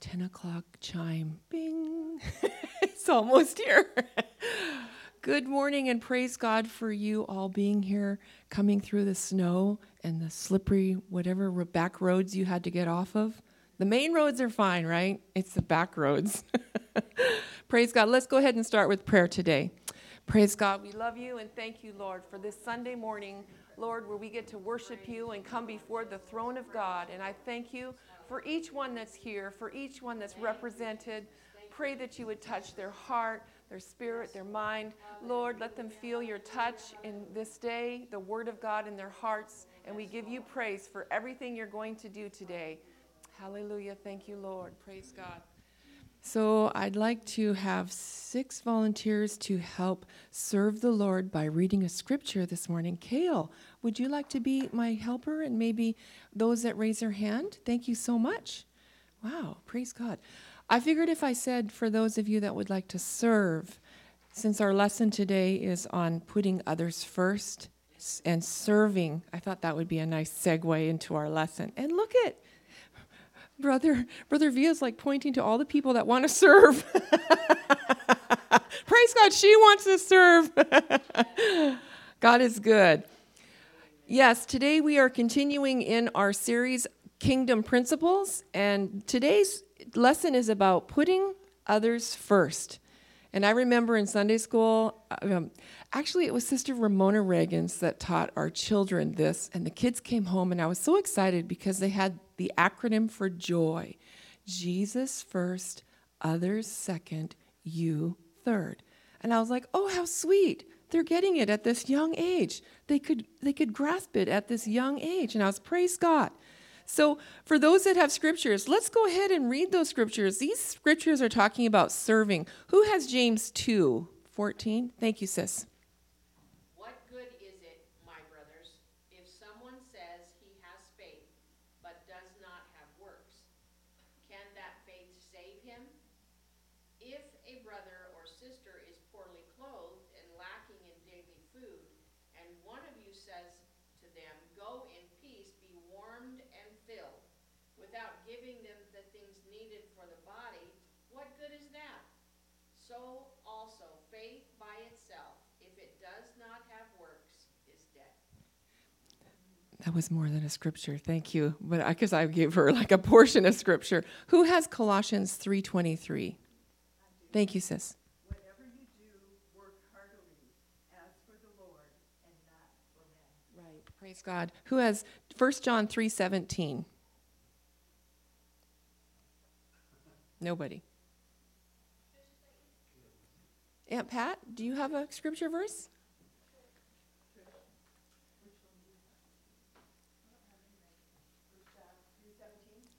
10 o'clock chime. Bing. it's almost here. Good morning and praise God for you all being here, coming through the snow and the slippery, whatever back roads you had to get off of. The main roads are fine, right? It's the back roads. praise God. Let's go ahead and start with prayer today. Praise God. We love you and thank you, Lord, for this Sunday morning, Lord, where we get to worship you and come before the throne of God. And I thank you for each one that's here, for each one that's represented. Pray that you would touch their heart, their spirit, their mind. Lord, let them feel your touch in this day, the word of God in their hearts. And we give you praise for everything you're going to do today. Hallelujah. Thank you, Lord. Praise God. So, I'd like to have six volunteers to help serve the Lord by reading a scripture this morning. Kale, would you like to be my helper and maybe those that raise their hand? Thank you so much. Wow, praise God. I figured if I said for those of you that would like to serve, since our lesson today is on putting others first and serving, I thought that would be a nice segue into our lesson. And look at brother brother Via's like pointing to all the people that want to serve. Praise God, she wants to serve. God is good. Yes, today we are continuing in our series Kingdom Principles, and today's lesson is about putting others first. And I remember in Sunday school, um, actually, it was Sister Ramona Reagans that taught our children this. And the kids came home, and I was so excited because they had the acronym for JOY Jesus first, others second, you third. And I was like, oh, how sweet. They're getting it at this young age. They could, they could grasp it at this young age. And I was, praise God. So, for those that have scriptures, let's go ahead and read those scriptures. These scriptures are talking about serving. Who has James 2 14? Thank you, sis. That was more than a scripture. Thank you. But I because I gave her like a portion of scripture. Who has Colossians 3:23? Thank you, sis. Whatever you do, work heartily as for the Lord and not for men. Right. Praise God. Who has 1 John 3:17? Nobody. Aunt Pat, do you have a scripture verse?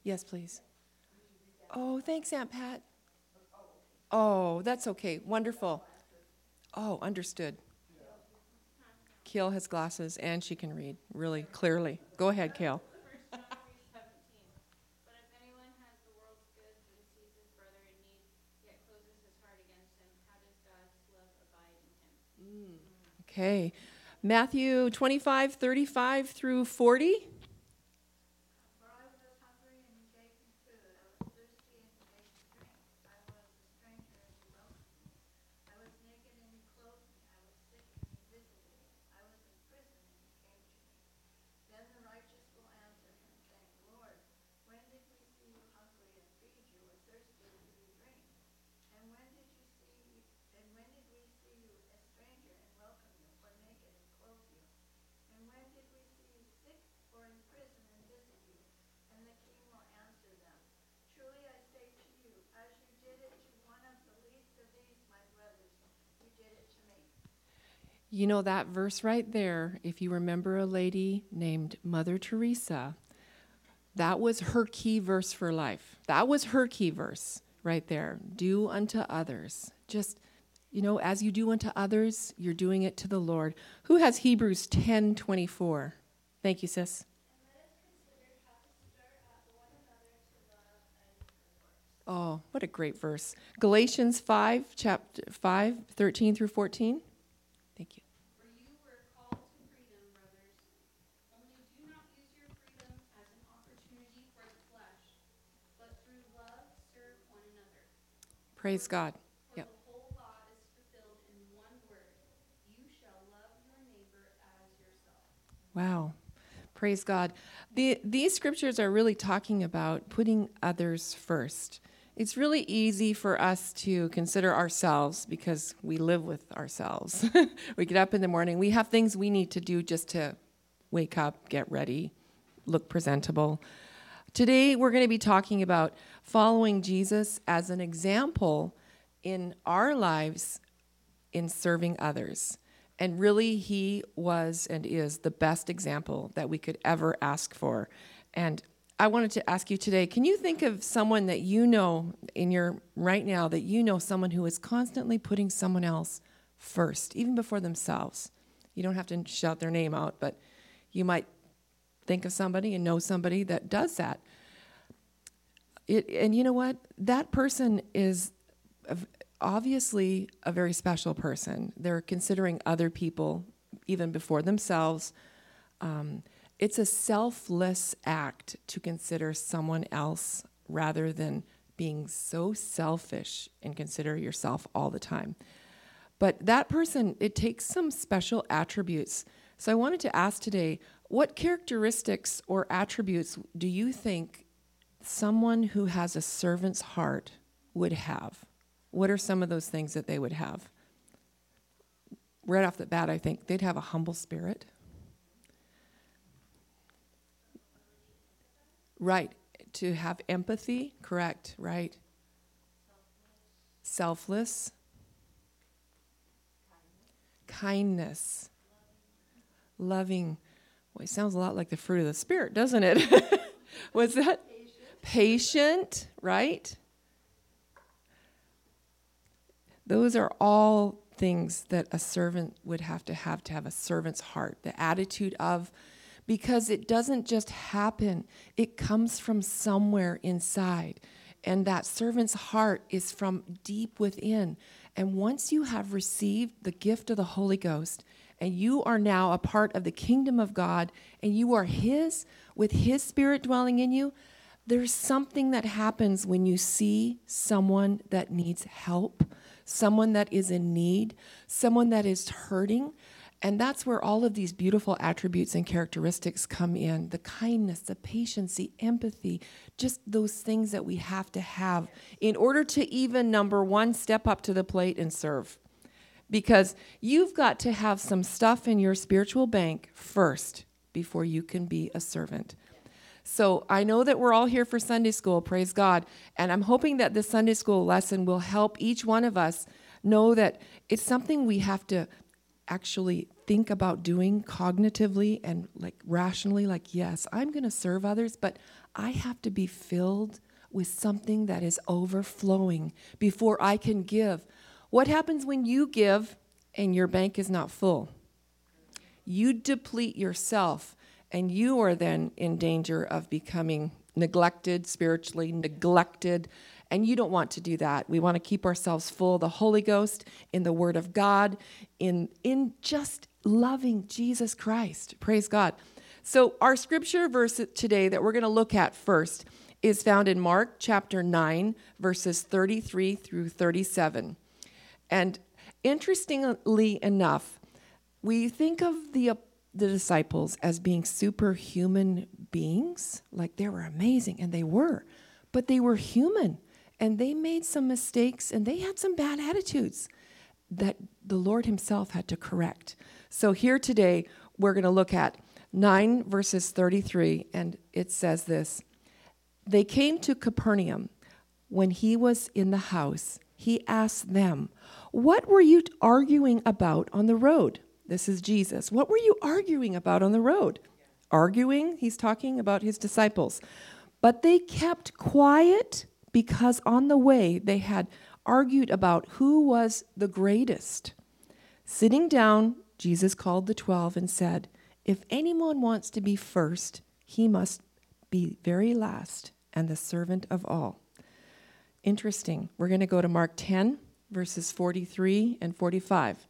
Yes, please. Oh, thanks, Aunt Pat. Oh, that's okay. Wonderful. Oh, understood. Kale has glasses and she can read really clearly. Go ahead, Kale. Mm. Okay. Matthew 25, 35 through 40. You know that verse right there, if you remember a lady named Mother Teresa, that was her key verse for life. That was her key verse right there. Do unto others. Just, you know, as you do unto others, you're doing it to the Lord. Who has Hebrews 10 24? Thank you, sis. Oh, what a great verse. Galatians 5, chapter 5, 13 through 14. Praise God. For Yep. the whole law is fulfilled in one word you shall love your neighbor as yourself. Wow. Praise God. The, these scriptures are really talking about putting others first. It's really easy for us to consider ourselves because we live with ourselves. we get up in the morning, we have things we need to do just to wake up, get ready, look presentable. Today, we're going to be talking about following Jesus as an example in our lives in serving others. And really, he was and is the best example that we could ever ask for. And I wanted to ask you today can you think of someone that you know in your right now that you know someone who is constantly putting someone else first, even before themselves? You don't have to shout their name out, but you might think of somebody and know somebody that does that. It, and you know what? That person is obviously a very special person. They're considering other people even before themselves. Um, it's a selfless act to consider someone else rather than being so selfish and consider yourself all the time. But that person, it takes some special attributes. So I wanted to ask today what characteristics or attributes do you think someone who has a servant's heart would have? What are some of those things that they would have? Right off the bat, I think they'd have a humble spirit. Right. To have empathy, correct, right. Selfless. Kindness. Loving. Well, it sounds a lot like the fruit of the Spirit, doesn't it? Was that? Patient, right? Those are all things that a servant would have to have to have a servant's heart, the attitude of, because it doesn't just happen, it comes from somewhere inside. And that servant's heart is from deep within. And once you have received the gift of the Holy Ghost, and you are now a part of the kingdom of God, and you are His with His Spirit dwelling in you, there's something that happens when you see someone that needs help, someone that is in need, someone that is hurting. And that's where all of these beautiful attributes and characteristics come in the kindness, the patience, the empathy, just those things that we have to have in order to even, number one, step up to the plate and serve. Because you've got to have some stuff in your spiritual bank first before you can be a servant. So I know that we're all here for Sunday school, praise God. And I'm hoping that this Sunday school lesson will help each one of us know that it's something we have to actually think about doing cognitively and like rationally like yes, I'm going to serve others, but I have to be filled with something that is overflowing before I can give. What happens when you give and your bank is not full? You deplete yourself and you are then in danger of becoming neglected, spiritually neglected, and you don't want to do that. We want to keep ourselves full of the Holy Ghost, in the Word of God, in, in just loving Jesus Christ. Praise God. So, our scripture verse today that we're going to look at first is found in Mark chapter 9, verses 33 through 37. And interestingly enough, we think of the the disciples as being superhuman beings, like they were amazing, and they were, but they were human, and they made some mistakes, and they had some bad attitudes that the Lord Himself had to correct. So here today, we're going to look at 9 verses 33, and it says this They came to Capernaum. When he was in the house, he asked them, What were you arguing about on the road? This is Jesus. What were you arguing about on the road? Arguing, he's talking about his disciples. But they kept quiet because on the way they had argued about who was the greatest. Sitting down, Jesus called the twelve and said, If anyone wants to be first, he must be very last and the servant of all. Interesting. We're going to go to Mark 10, verses 43 and 45.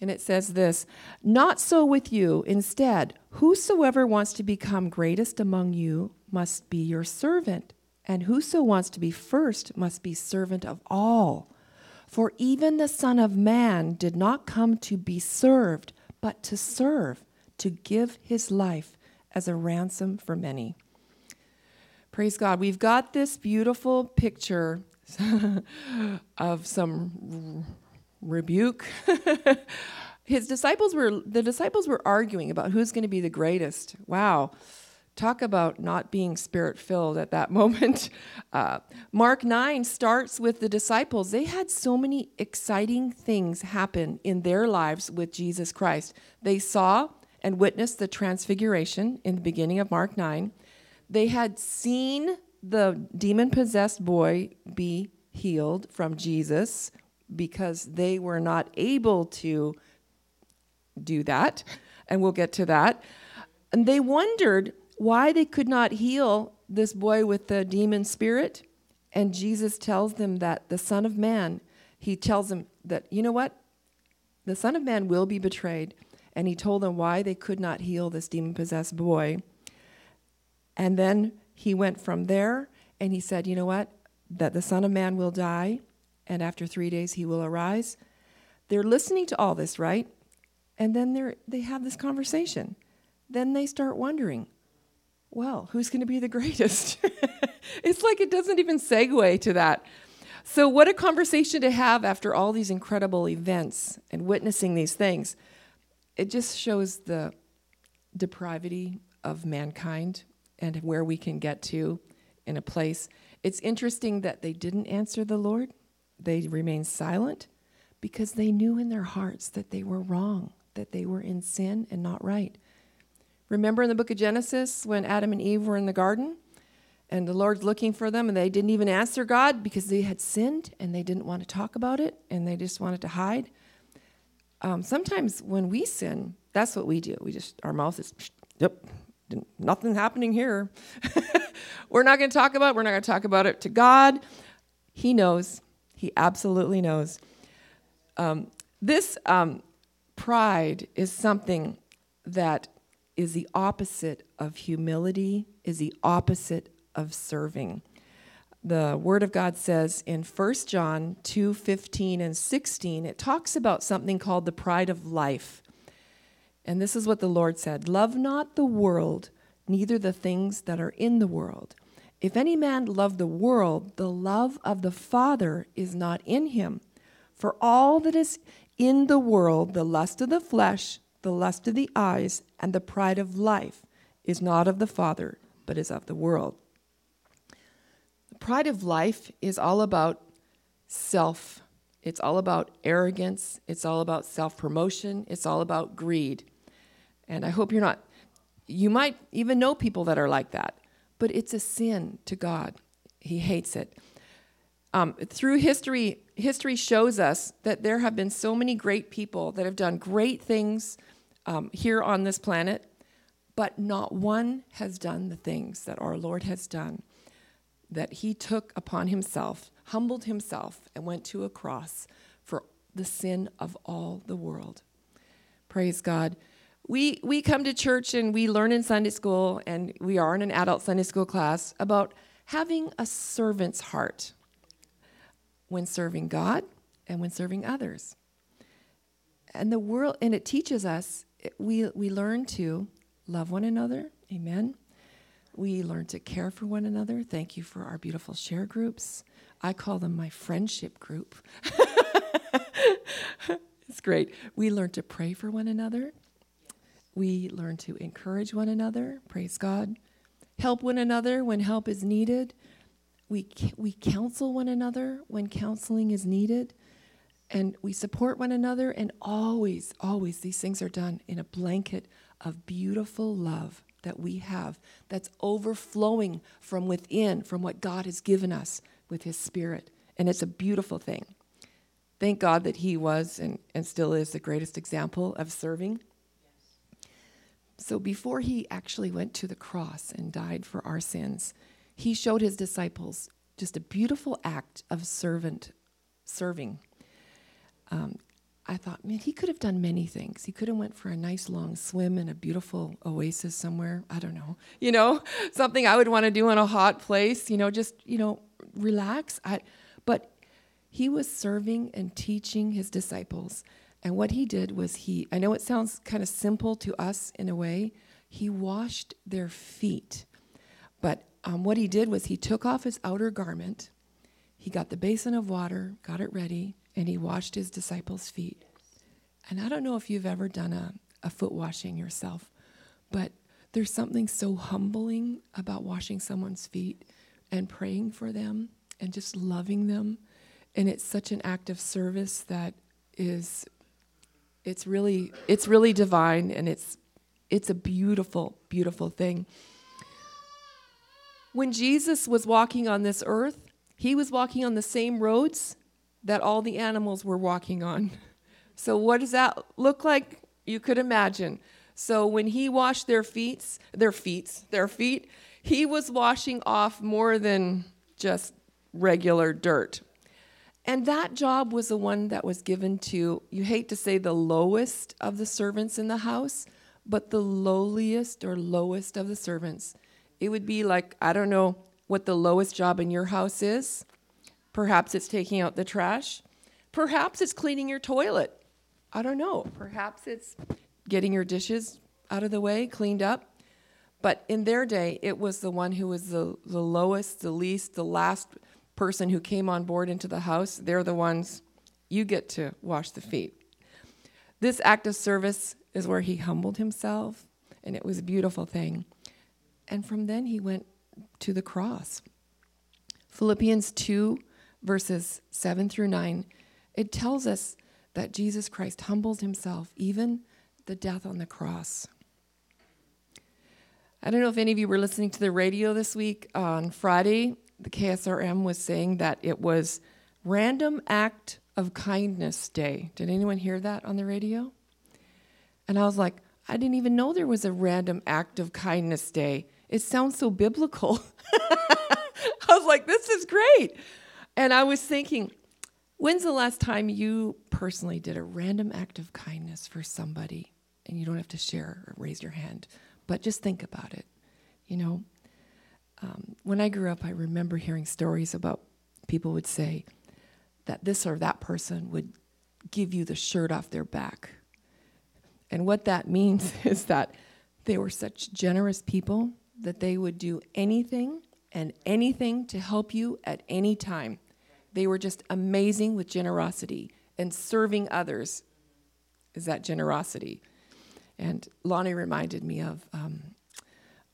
And it says this Not so with you. Instead, whosoever wants to become greatest among you must be your servant, And whoso wants to be first must be servant of all. For even the Son of Man did not come to be served, but to serve, to give his life as a ransom for many. Praise God. We've got this beautiful picture of some rebuke. His disciples were the disciples were arguing about who's going to be the greatest. Wow. Talk about not being spirit filled at that moment. Uh, Mark 9 starts with the disciples. They had so many exciting things happen in their lives with Jesus Christ. They saw and witnessed the transfiguration in the beginning of Mark 9. They had seen the demon possessed boy be healed from Jesus because they were not able to do that. And we'll get to that. And they wondered why they could not heal this boy with the demon spirit. And Jesus tells them that the Son of Man, he tells them that, you know what? The Son of Man will be betrayed. And he told them why they could not heal this demon possessed boy. And then he went from there and he said, you know what? That the Son of Man will die, and after three days he will arise. They're listening to all this, right? And then they they have this conversation. Then they start wondering, well, who's going to be the greatest? it's like it doesn't even segue to that. So, what a conversation to have after all these incredible events and witnessing these things. It just shows the depravity of mankind and where we can get to in a place. It's interesting that they didn't answer the Lord, they remained silent because they knew in their hearts that they were wrong, that they were in sin and not right. Remember in the book of Genesis when Adam and Eve were in the garden? And the Lord's looking for them, and they didn't even answer God because they had sinned and they didn't want to talk about it and they just wanted to hide. Um, sometimes when we sin, that's what we do. We just, our mouth is, yep, nothing happening here. we're not going to talk about it. We're not going to talk about it to God. He knows. He absolutely knows. Um, this um, pride is something that is the opposite of humility, is the opposite of serving. The Word of God says in 1 John 2 15 and 16, it talks about something called the pride of life. And this is what the Lord said Love not the world, neither the things that are in the world. If any man love the world, the love of the Father is not in him. For all that is in the world, the lust of the flesh, the lust of the eyes, and the pride of life, is not of the Father, but is of the world. The pride of life is all about self. It's all about arrogance. It's all about self promotion. It's all about greed. And I hope you're not, you might even know people that are like that, but it's a sin to God. He hates it. Um, through history, history shows us that there have been so many great people that have done great things um, here on this planet, but not one has done the things that our Lord has done. That he took upon himself, humbled himself, and went to a cross for the sin of all the world. Praise God. We, we come to church and we learn in Sunday school, and we are in an adult Sunday school class, about having a servant's heart when serving God and when serving others. And the world, and it teaches us, we, we learn to love one another. Amen. We learn to care for one another. Thank you for our beautiful share groups. I call them my friendship group. it's great. We learn to pray for one another. We learn to encourage one another, praise God, help one another when help is needed. We, we counsel one another when counseling is needed. And we support one another. And always, always, these things are done in a blanket of beautiful love that we have that's overflowing from within, from what God has given us with His Spirit. And it's a beautiful thing. Thank God that He was and, and still is the greatest example of serving. So before he actually went to the cross and died for our sins, he showed his disciples just a beautiful act of servant serving. Um, I thought, man, he could have done many things. He could have went for a nice long swim in a beautiful oasis somewhere. I don't know, you know, something I would want to do in a hot place. You know, just you know, relax. I, but he was serving and teaching his disciples, and what he did was he. I know it sounds kind of simple to us in a way. He washed their feet, but um, what he did was he took off his outer garment. He got the basin of water, got it ready and he washed his disciples' feet. And I don't know if you've ever done a, a foot washing yourself, but there's something so humbling about washing someone's feet and praying for them and just loving them. And it's such an act of service that is it's really it's really divine and it's it's a beautiful beautiful thing. When Jesus was walking on this earth, he was walking on the same roads that all the animals were walking on. So, what does that look like? You could imagine. So, when he washed their feet, their feet, their feet, he was washing off more than just regular dirt. And that job was the one that was given to, you hate to say the lowest of the servants in the house, but the lowliest or lowest of the servants. It would be like, I don't know what the lowest job in your house is. Perhaps it's taking out the trash. Perhaps it's cleaning your toilet. I don't know. Perhaps it's getting your dishes out of the way, cleaned up. But in their day, it was the one who was the, the lowest, the least, the last person who came on board into the house. They're the ones you get to wash the feet. This act of service is where he humbled himself, and it was a beautiful thing. And from then he went to the cross. Philippians 2 verses 7 through 9, it tells us that Jesus Christ humbled himself, even the death on the cross. I don't know if any of you were listening to the radio this week. On Friday, the KSRM was saying that it was Random Act of Kindness Day. Did anyone hear that on the radio? And I was like, I didn't even know there was a Random Act of Kindness Day. It sounds so biblical. I was like, this is great. And I was thinking, when's the last time you personally did a random act of kindness for somebody? And you don't have to share or raise your hand, but just think about it. You know, um, when I grew up, I remember hearing stories about people would say that this or that person would give you the shirt off their back. And what that means is that they were such generous people that they would do anything and anything to help you at any time. They were just amazing with generosity and serving others is that generosity. And Lonnie reminded me of um,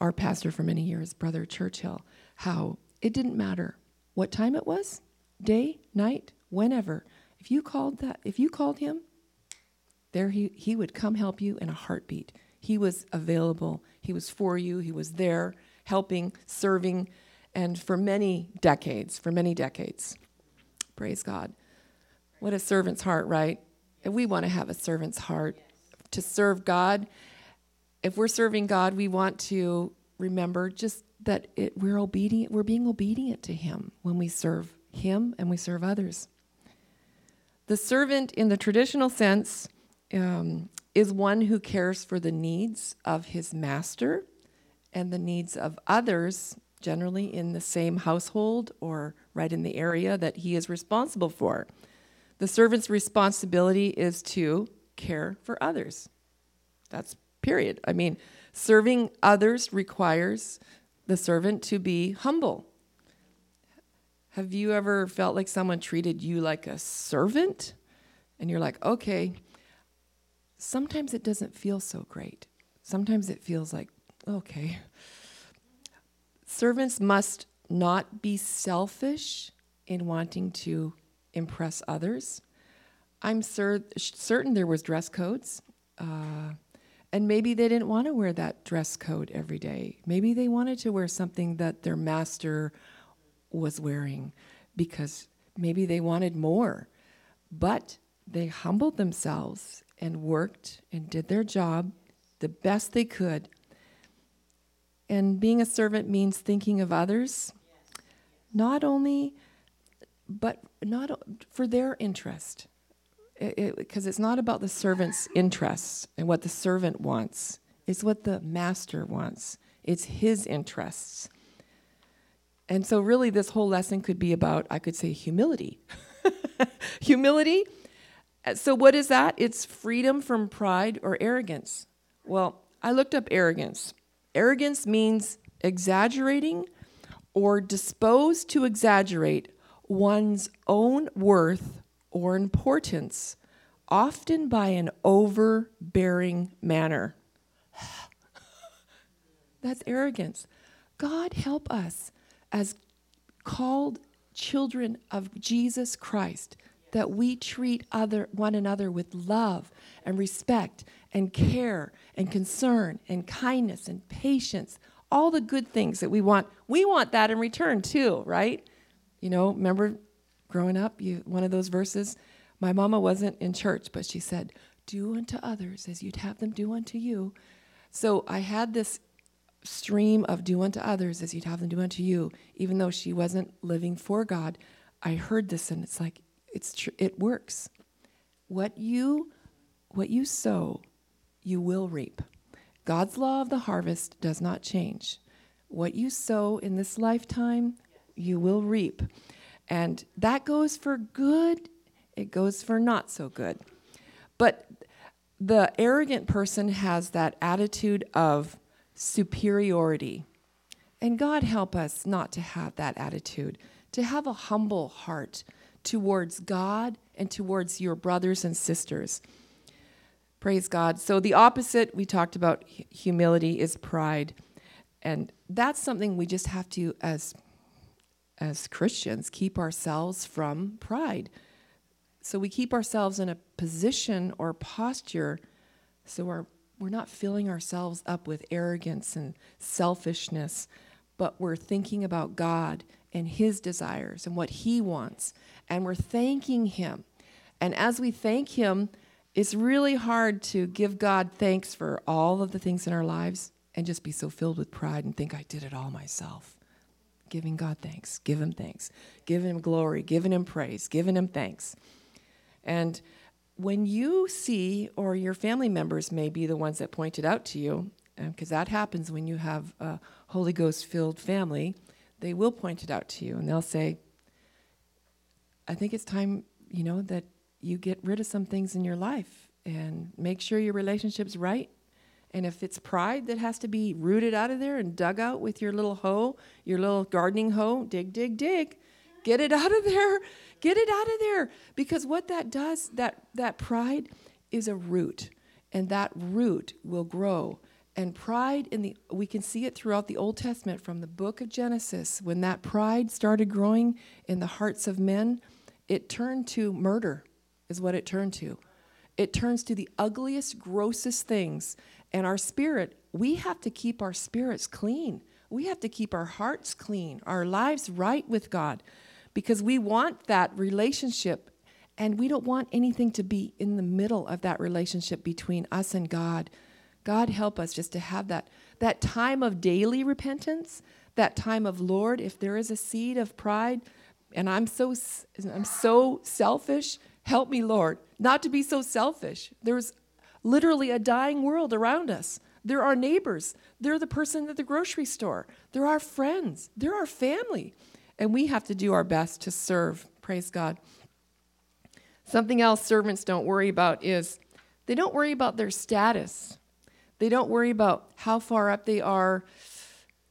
our pastor for many years, Brother Churchill, how it didn't matter what time it was, day, night, whenever. If you called that, if you called him, there he, he would come help you in a heartbeat. He was available. He was for you. He was there, helping, serving, and for many decades, for many decades. Praise God. What a servant's heart, right? We want to have a servant's heart to serve God, if we're serving God, we want to remember just that it, we're obedient, we're being obedient to Him when we serve Him and we serve others. The servant, in the traditional sense, um, is one who cares for the needs of his master and the needs of others generally in the same household or right in the area that he is responsible for. The servant's responsibility is to care for others. That's period. I mean, serving others requires the servant to be humble. Have you ever felt like someone treated you like a servant? And you're like, okay, sometimes it doesn't feel so great. Sometimes it feels like, okay, Servants must not be selfish in wanting to impress others. I'm cer- certain there was dress codes, uh, and maybe they didn't want to wear that dress code every day. Maybe they wanted to wear something that their master was wearing because maybe they wanted more. But they humbled themselves and worked and did their job the best they could and being a servant means thinking of others, not only, but not for their interest. Because it, it's not about the servant's interests and what the servant wants. It's what the master wants. It's his interests. And so, really, this whole lesson could be about, I could say, humility. humility. Uh, so, what is that? It's freedom from pride or arrogance. Well, I looked up arrogance. Arrogance means exaggerating or disposed to exaggerate one's own worth or importance, often by an overbearing manner. That's arrogance. God help us as called children of Jesus Christ that we treat other one another with love and respect and care and concern and kindness and patience all the good things that we want we want that in return too right you know remember growing up you one of those verses my mama wasn't in church but she said do unto others as you'd have them do unto you so i had this stream of do unto others as you'd have them do unto you, even though she wasn't living for God, I heard this and it's like it's tr- it works. What you what you sow, you will reap. God's law of the harvest does not change. What you sow in this lifetime, you will reap. And that goes for good, it goes for not so good. But the arrogant person has that attitude of superiority. And God help us not to have that attitude, to have a humble heart towards God and towards your brothers and sisters. Praise God. So, the opposite we talked about humility is pride. And that's something we just have to, as, as Christians, keep ourselves from pride. So, we keep ourselves in a position or posture so our we're not filling ourselves up with arrogance and selfishness, but we're thinking about God and His desires and what He wants. And we're thanking Him. And as we thank Him, it's really hard to give God thanks for all of the things in our lives and just be so filled with pride and think I did it all myself. Giving God thanks, give Him thanks, giving Him glory, giving Him praise, giving Him thanks. And when you see, or your family members may be the ones that point it out to you, because uh, that happens when you have a Holy Ghost filled family, they will point it out to you and they'll say, I think it's time, you know, that you get rid of some things in your life and make sure your relationship's right. And if it's pride that has to be rooted out of there and dug out with your little hoe, your little gardening hoe, dig, dig, dig, get it out of there Get it out of there. Because what that does, that, that pride is a root, and that root will grow. And pride in the we can see it throughout the Old Testament from the book of Genesis. When that pride started growing in the hearts of men, it turned to murder, is what it turned to. It turns to the ugliest, grossest things. And our spirit, we have to keep our spirits clean. We have to keep our hearts clean, our lives right with God because we want that relationship and we don't want anything to be in the middle of that relationship between us and God. God help us just to have that that time of daily repentance, that time of Lord, if there is a seed of pride and I'm so I'm so selfish, help me Lord, not to be so selfish. There's literally a dying world around us. They're our neighbors. They're the person at the grocery store. They're our friends. They're our family. And we have to do our best to serve. Praise God. Something else servants don't worry about is they don't worry about their status. They don't worry about how far up they are.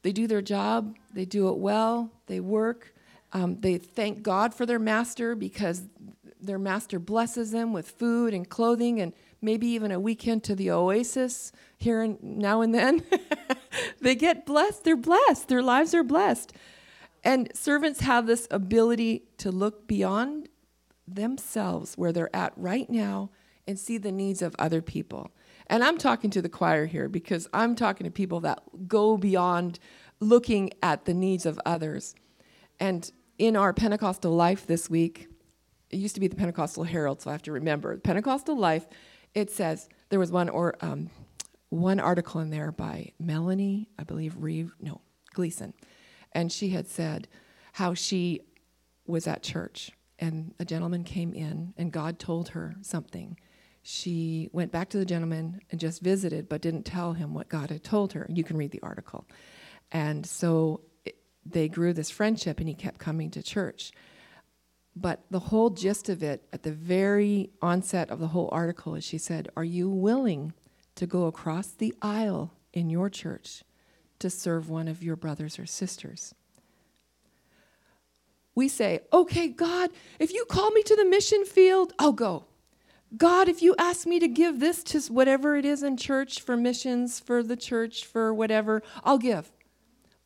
They do their job, they do it well, they work. Um, they thank God for their master because their master blesses them with food and clothing and maybe even a weekend to the oasis here and now and then. they get blessed. They're blessed. Their lives are blessed. And servants have this ability to look beyond themselves, where they're at right now, and see the needs of other people. And I'm talking to the choir here because I'm talking to people that go beyond looking at the needs of others. And in our Pentecostal life this week, it used to be the Pentecostal Herald, so I have to remember. Pentecostal life, it says there was one or um, one article in there by Melanie, I believe Reeve, no, Gleason, and she had said how she was at church and a gentleman came in, and God told her something. She went back to the gentleman and just visited, but didn't tell him what God had told her. You can read the article. And so they grew this friendship, and he kept coming to church. But the whole gist of it, at the very onset of the whole article, is she said, Are you willing to go across the aisle in your church to serve one of your brothers or sisters? We say, Okay, God, if you call me to the mission field, I'll go. God, if you ask me to give this to whatever it is in church for missions, for the church, for whatever, I'll give.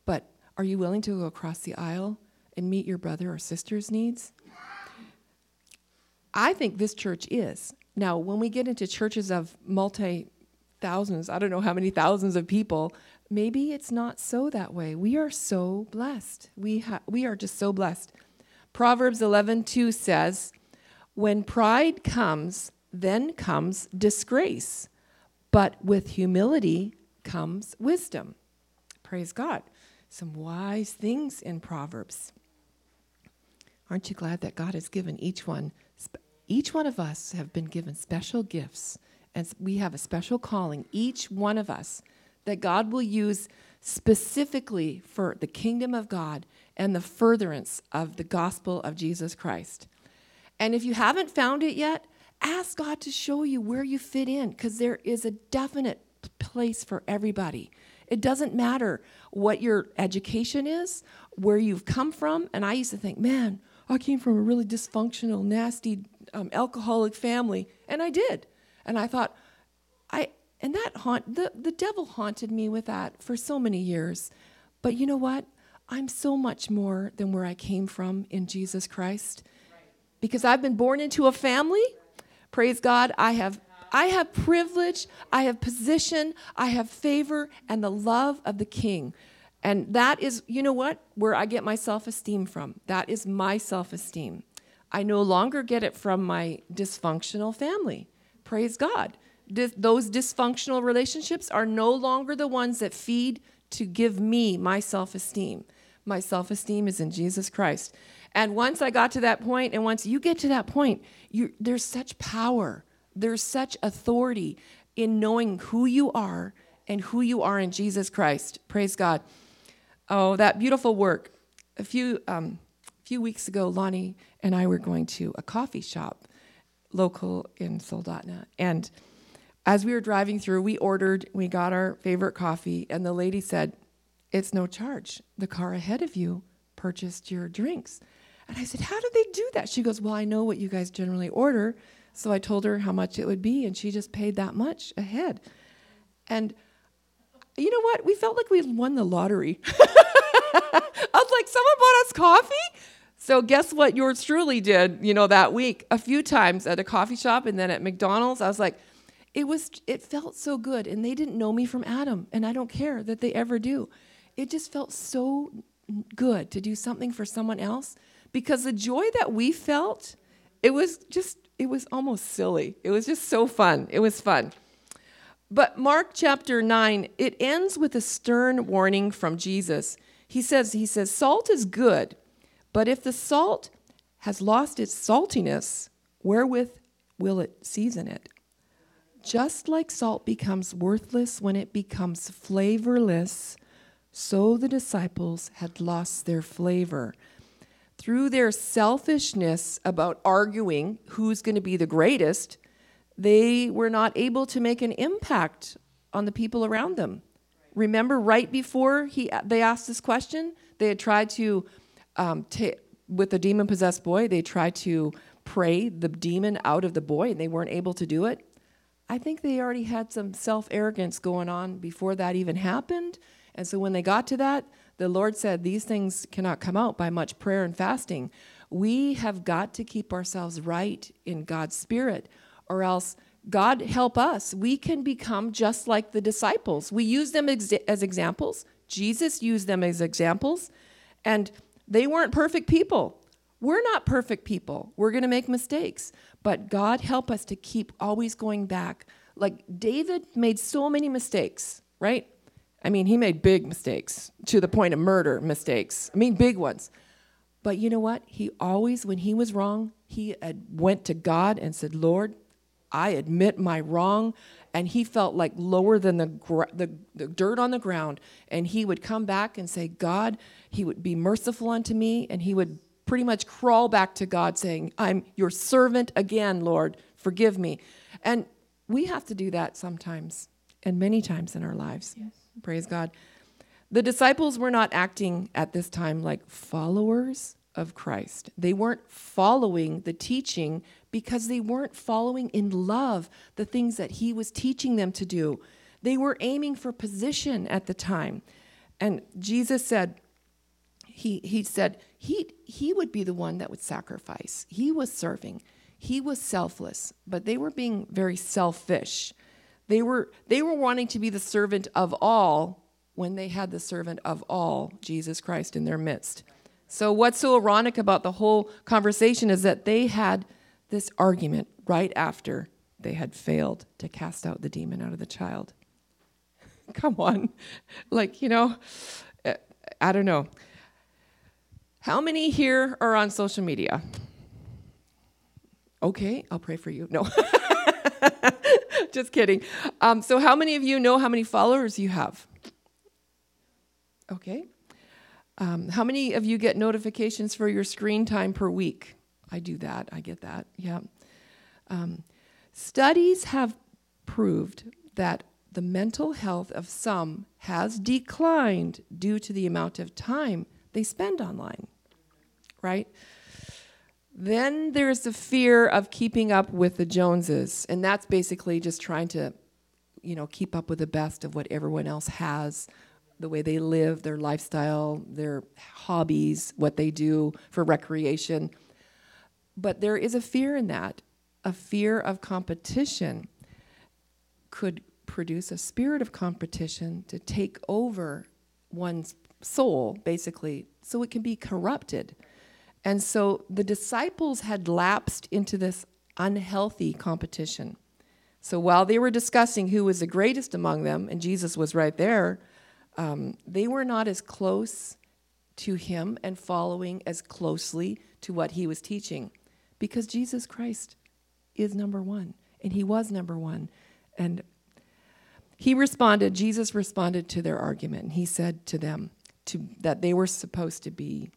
But are you willing to go across the aisle and meet your brother or sister's needs? I think this church is. Now, when we get into churches of multi thousands, I don't know how many thousands of people, maybe it's not so that way. We are so blessed. We, ha- we are just so blessed. Proverbs 11:2 says, "When pride comes, then comes disgrace, but with humility comes wisdom." Praise God. Some wise things in Proverbs. Aren't you glad that God has given each one each one of us have been given special gifts and we have a special calling each one of us that God will use specifically for the kingdom of God and the furtherance of the gospel of Jesus Christ. And if you haven't found it yet, ask God to show you where you fit in because there is a definite place for everybody. It doesn't matter what your education is, where you've come from. And I used to think, man, I came from a really dysfunctional, nasty, um, alcoholic family, and I did. And I thought, I and that haunt the the devil haunted me with that for so many years. But you know what? I'm so much more than where I came from in Jesus Christ. Because I've been born into a family. Praise God, I have I have privilege, I have position, I have favor and the love of the king. And that is, you know what, where I get my self esteem from. That is my self esteem. I no longer get it from my dysfunctional family. Praise God. Those dysfunctional relationships are no longer the ones that feed to give me my self esteem. My self esteem is in Jesus Christ. And once I got to that point, and once you get to that point, there's such power, there's such authority in knowing who you are and who you are in Jesus Christ. Praise God. Oh, that beautiful work. A few um, few weeks ago, Lonnie and I were going to a coffee shop, local in Soldotna, and as we were driving through, we ordered, we got our favorite coffee, and the lady said, "It's no charge. The car ahead of you purchased your drinks." And I said, "How do they do that?" She goes, "Well, I know what you guys generally order." So I told her how much it would be, and she just paid that much ahead. And you know what? We felt like we won the lottery. I was like, someone bought us coffee? So guess what yours truly did, you know, that week? A few times at a coffee shop and then at McDonald's. I was like, it was it felt so good. And they didn't know me from Adam. And I don't care that they ever do. It just felt so good to do something for someone else because the joy that we felt, it was just it was almost silly. It was just so fun. It was fun. But Mark chapter 9, it ends with a stern warning from Jesus. He says, he says, salt is good, but if the salt has lost its saltiness, wherewith will it season it? Just like salt becomes worthless when it becomes flavorless, so the disciples had lost their flavor. Through their selfishness about arguing who's going to be the greatest, they were not able to make an impact on the people around them. Remember, right before he, they asked this question, they had tried to, um, t- with the demon possessed boy, they tried to pray the demon out of the boy and they weren't able to do it. I think they already had some self arrogance going on before that even happened. And so when they got to that, the Lord said, These things cannot come out by much prayer and fasting. We have got to keep ourselves right in God's Spirit or else God help us. We can become just like the disciples. We use them ex- as examples. Jesus used them as examples, and they weren't perfect people. We're not perfect people. We're going to make mistakes, but God help us to keep always going back. Like David made so many mistakes, right? I mean, he made big mistakes to the point of murder mistakes. I mean, big ones. But you know what? He always, when he was wrong, he went to God and said, Lord, I admit my wrong. And he felt like lower than the, gr- the, the dirt on the ground. And he would come back and say, God, he would be merciful unto me. And he would pretty much crawl back to God saying, I'm your servant again, Lord, forgive me. And we have to do that sometimes and many times in our lives. Yes. Praise God. The disciples were not acting at this time like followers of Christ. They weren't following the teaching because they weren't following in love the things that he was teaching them to do. They were aiming for position at the time. And Jesus said, he, he said he, he would be the one that would sacrifice. He was serving. He was selfless, but they were being very selfish. They were, they were wanting to be the servant of all when they had the servant of all, Jesus Christ, in their midst. So, what's so ironic about the whole conversation is that they had this argument right after they had failed to cast out the demon out of the child. Come on. Like, you know, I don't know. How many here are on social media? Okay, I'll pray for you. No. Just kidding. Um, so, how many of you know how many followers you have? Okay. Um, how many of you get notifications for your screen time per week? I do that. I get that. Yeah. Um, studies have proved that the mental health of some has declined due to the amount of time they spend online, right? Then there's the fear of keeping up with the Joneses, and that's basically just trying to, you know, keep up with the best of what everyone else has the way they live, their lifestyle, their hobbies, what they do for recreation. But there is a fear in that. A fear of competition could produce a spirit of competition to take over one's soul, basically, so it can be corrupted. And so the disciples had lapsed into this unhealthy competition. So while they were discussing who was the greatest among them, and Jesus was right there, um, they were not as close to him and following as closely to what he was teaching because Jesus Christ is number one and he was number one. And he responded, Jesus responded to their argument. And he said to them to, that they were supposed to be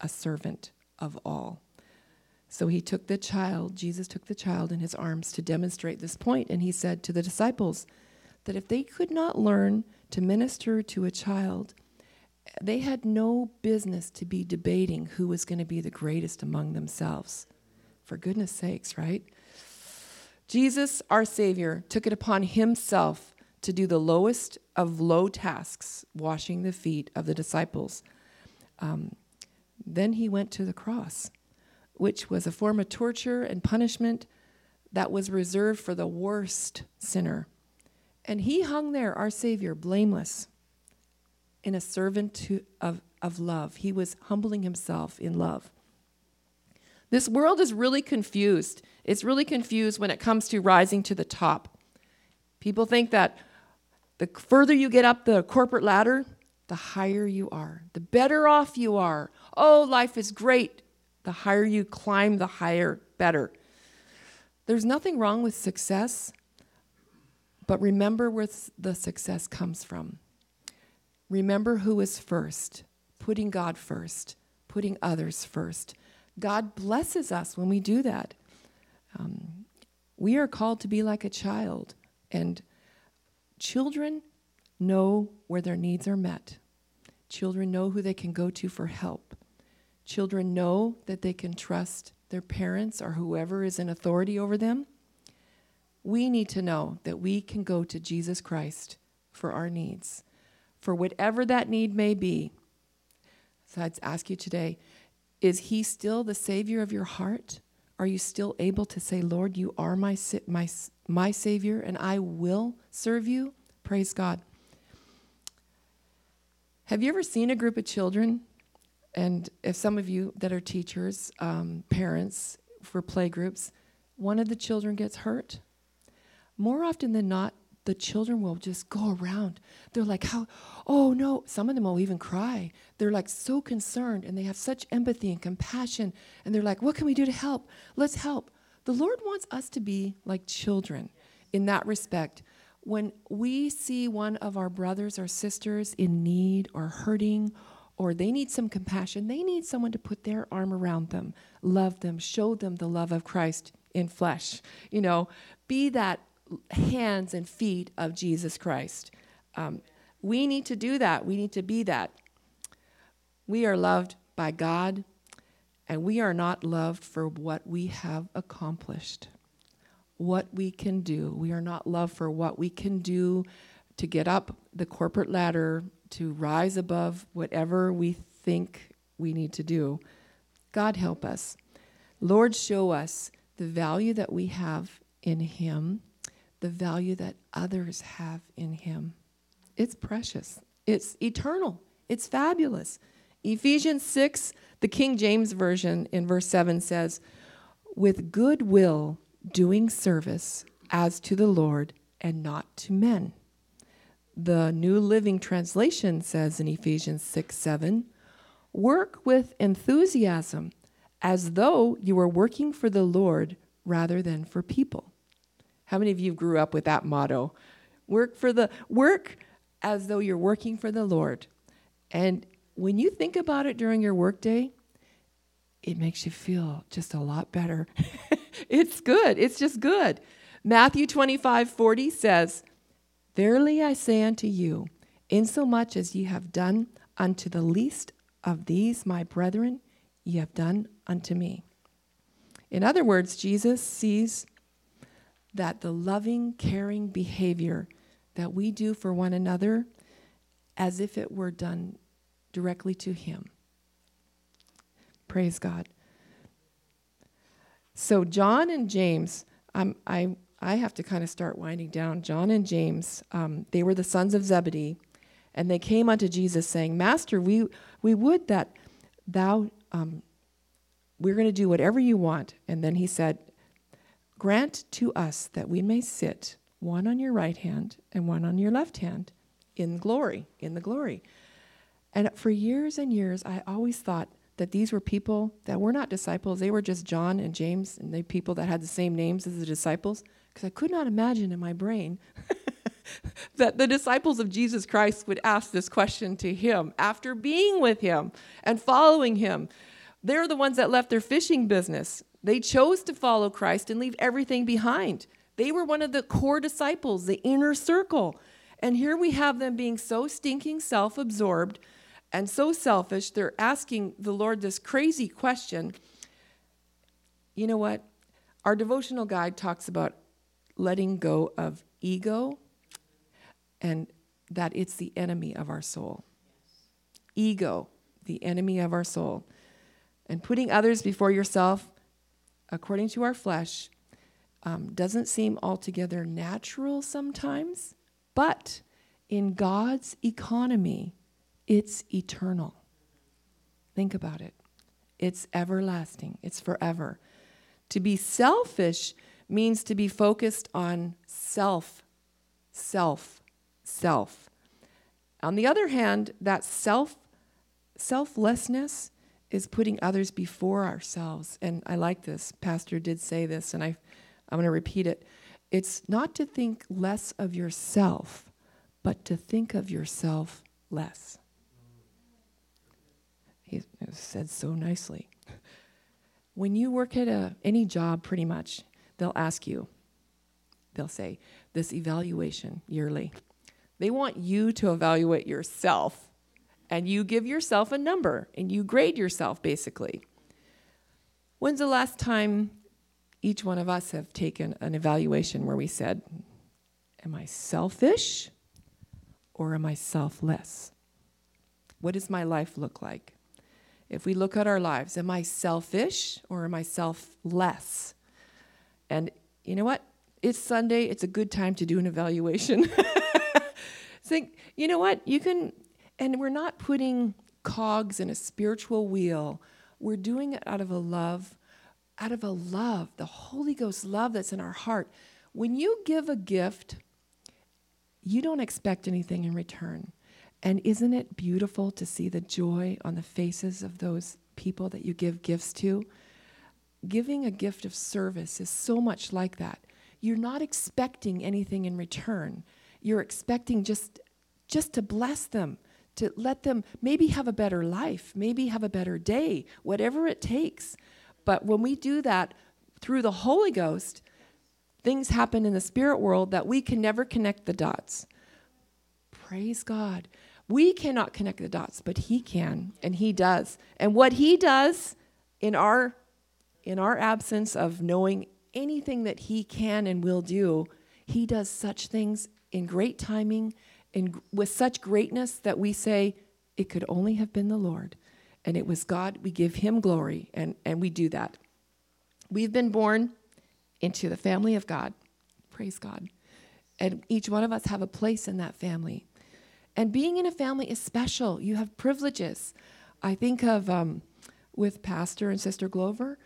a servant of all. So he took the child, Jesus took the child in his arms to demonstrate this point, and he said to the disciples that if they could not learn to minister to a child, they had no business to be debating who was going to be the greatest among themselves. For goodness sakes, right? Jesus, our Savior, took it upon himself to do the lowest of low tasks, washing the feet of the disciples. Um, then he went to the cross, which was a form of torture and punishment that was reserved for the worst sinner and he hung there, our Savior, blameless, in a servant to, of, of love. He was humbling himself in love. This world is really confused. It's really confused when it comes to rising to the top. People think that the further you get up the corporate ladder, the higher you are, the better off you are. Oh, life is great. The higher you climb, the higher, better. There's nothing wrong with success. But remember where the success comes from. Remember who is first, putting God first, putting others first. God blesses us when we do that. Um, we are called to be like a child, and children know where their needs are met. Children know who they can go to for help. Children know that they can trust their parents or whoever is in authority over them we need to know that we can go to Jesus Christ for our needs, for whatever that need may be. So I'd ask you today is He still the Savior of your heart? Are you still able to say, Lord, you are my, my, my Savior and I will serve you? Praise God. Have you ever seen a group of children? And if some of you that are teachers, um, parents for play groups, one of the children gets hurt more often than not, the children will just go around. They're like, how, oh no, some of them will even cry. They're like so concerned and they have such empathy and compassion. And they're like, what can we do to help? Let's help. The Lord wants us to be like children in that respect. When we see one of our brothers or sisters in need or hurting or they need some compassion, they need someone to put their arm around them, love them, show them the love of Christ in flesh. You know, be that hands and feet of Jesus Christ. Um, we need to do that. We need to be that. We are loved by God, and we are not loved for what we have accomplished, what we can do. We are not loved for what we can do to get up the corporate ladder, to rise above whatever we think we need to do. God help us. Lord, show us the value that we have in Him, the value that others have in Him. It's precious, it's eternal, it's fabulous. Ephesians 6, the King James Version in verse 7 says, with good will doing service as to the Lord and not to men. The New Living Translation says in Ephesians 6 7, work with enthusiasm as though you were working for the Lord rather than for people. How many of you grew up with that motto? Work for the work as though you're working for the Lord. And when you think about it during your workday, it makes you feel just a lot better. it's good. It's just good. Matthew 25 40 says, Verily I say unto you, insomuch as ye have done unto the least of these my brethren, ye have done unto me. In other words, Jesus sees that the loving, caring behavior that we do for one another as if it were done directly to Him. Praise God. So, John and James, um, I, I have to kind of start winding down. John and James, um, they were the sons of Zebedee, and they came unto Jesus saying, Master, we, we would that thou um, we're going to do whatever you want. And then he said, Grant to us that we may sit one on your right hand and one on your left hand in glory, in the glory. And for years and years, I always thought that these were people that were not disciples. They were just John and James, and they people that had the same names as the disciples. Because I could not imagine in my brain that the disciples of Jesus Christ would ask this question to him after being with him and following him they're the ones that left their fishing business. They chose to follow Christ and leave everything behind. They were one of the core disciples, the inner circle. And here we have them being so stinking self absorbed and so selfish. They're asking the Lord this crazy question. You know what? Our devotional guide talks about letting go of ego and that it's the enemy of our soul. Ego, the enemy of our soul and putting others before yourself according to our flesh um, doesn't seem altogether natural sometimes, but in God's economy, it's eternal. Think about it. It's everlasting, it's forever. To be selfish means to be focused on self, self, self. On the other hand, that self selflessness is putting others before ourselves. And I like this. Pastor did say this, and I, I'm going to repeat it. It's not to think less of yourself, but to think of yourself less. He said so nicely. When you work at a, any job, pretty much, they'll ask you, they'll say, this evaluation yearly. They want you to evaluate yourself and you give yourself a number and you grade yourself basically. When's the last time each one of us have taken an evaluation where we said, Am I selfish or am I selfless? What does my life look like? If we look at our lives, am I selfish or am I selfless? And you know what? It's Sunday. It's a good time to do an evaluation. Think, you know what? You can and we're not putting cogs in a spiritual wheel. We're doing it out of a love, out of a love, the Holy Ghost love that's in our heart. When you give a gift you don't expect anything in return. And isn't it beautiful to see the joy on the faces of those people that you give gifts to? Giving a gift of service is so much like that. You're not expecting anything in return. You're expecting just just to bless them, to let them maybe have a better life, maybe have a better day, whatever it takes. But when we do that through the Holy Ghost, things happen in the spirit world that we can never connect the dots. Praise God. We cannot connect the dots, but he can and he does. And what he does in our in our absence of knowing anything that he can and will do, he does such things in great timing and with such greatness that we say it could only have been the Lord. And it was God. We give him glory and, and we do that. We've been born into the family of God. Praise God. And each one of us have a place in that family. And being in a family is special. You have privileges. I think of um, with Pastor and Sister Glover,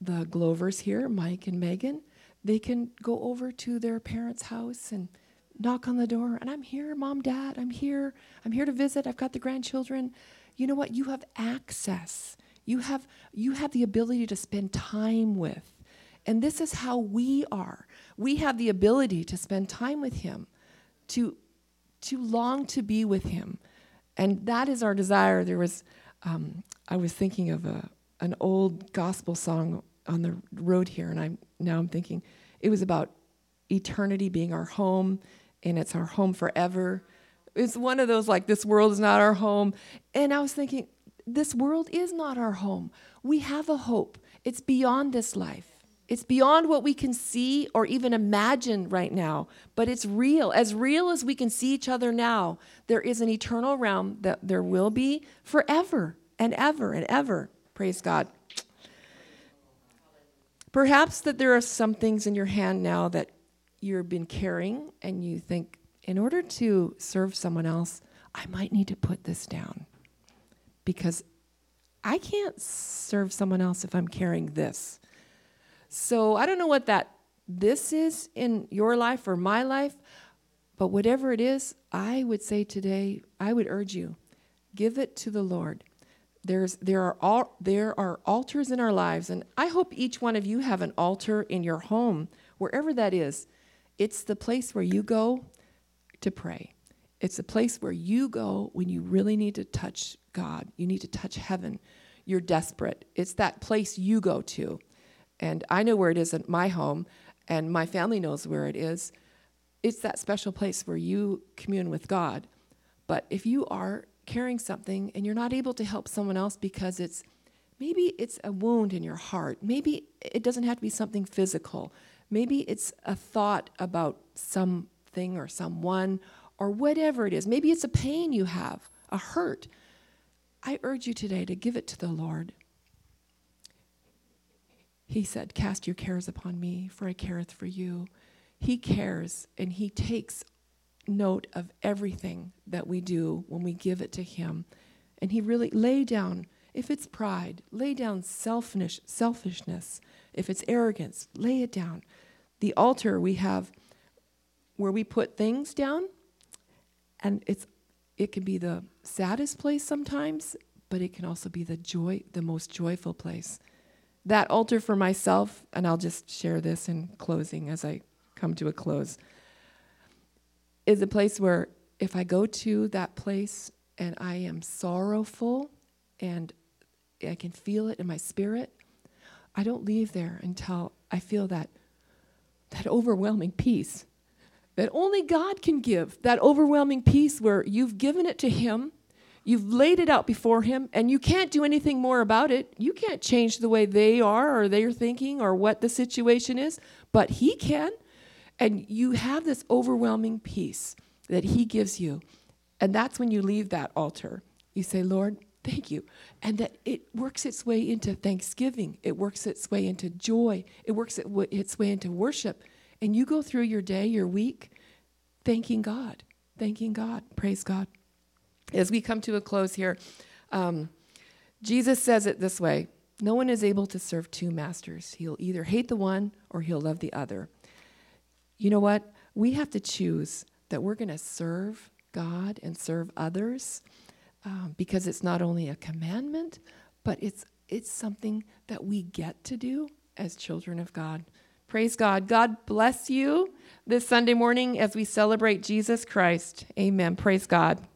the Glovers here, Mike and Megan, they can go over to their parents' house and knock on the door, and I'm here, mom, dad, I'm here. I'm here to visit. I've got the grandchildren. You know what? You have access. You have you have the ability to spend time with. And this is how we are. We have the ability to spend time with him, to to long to be with him. And that is our desire. There was um, I was thinking of a an old gospel song on the road here, and I'm now I'm thinking it was about eternity being our home, and it's our home forever. It's one of those like this world is not our home, and I was thinking this world is not our home. We have a hope. It's beyond this life. It's beyond what we can see or even imagine right now, but it's real. As real as we can see each other now, there is an eternal realm that there will be forever and ever and ever. Praise God. Perhaps that there are some things in your hand now that you've been carrying and you think, in order to serve someone else, I might need to put this down because I can't serve someone else if I'm carrying this. So I don't know what that this is in your life or my life, but whatever it is, I would say today, I would urge you, give it to the Lord. There's, there, are all, there are altars in our lives, and I hope each one of you have an altar in your home, wherever that is. It's the place where you go to pray. It's the place where you go when you really need to touch God. You need to touch heaven. You're desperate. It's that place you go to. And I know where it is at my home, and my family knows where it is. It's that special place where you commune with God. But if you are carrying something and you're not able to help someone else because it's maybe it's a wound in your heart, maybe it doesn't have to be something physical, maybe it's a thought about something or someone or whatever it is, maybe it's a pain you have, a hurt. I urge you today to give it to the Lord. He said, Cast your cares upon me, for I careth for you. He cares and He takes note of everything that we do when we give it to Him. And He really lay down, if it's pride, lay down selfish, selfishness. If it's arrogance, lay it down. The altar we have where we put things down, and it's it can be the saddest place sometimes, but it can also be the joy, the most joyful place. That altar for myself, and I'll just share this in closing as I come to a close is a place where if I go to that place and I am sorrowful and I can feel it in my spirit, I don't leave there until I feel that that overwhelming peace that only God can give. That overwhelming peace where you've given it to him, you've laid it out before him and you can't do anything more about it. You can't change the way they are or they're thinking or what the situation is, but he can. And you have this overwhelming peace that He gives you. And that's when you leave that altar. You say, Lord, thank you. And that it works its way into thanksgiving, it works its way into joy, it works its way into worship. And you go through your day, your week, thanking God, thanking God. Praise God. As we come to a close here, um, Jesus says it this way No one is able to serve two masters. He'll either hate the one or he'll love the other you know what? We have to choose that we're going to serve God and serve others um, because it's not only a commandment, but it's it's something that we get to do as children of God. Praise God. God bless you this Sunday morning as we celebrate Jesus Christ. Amen. Praise God.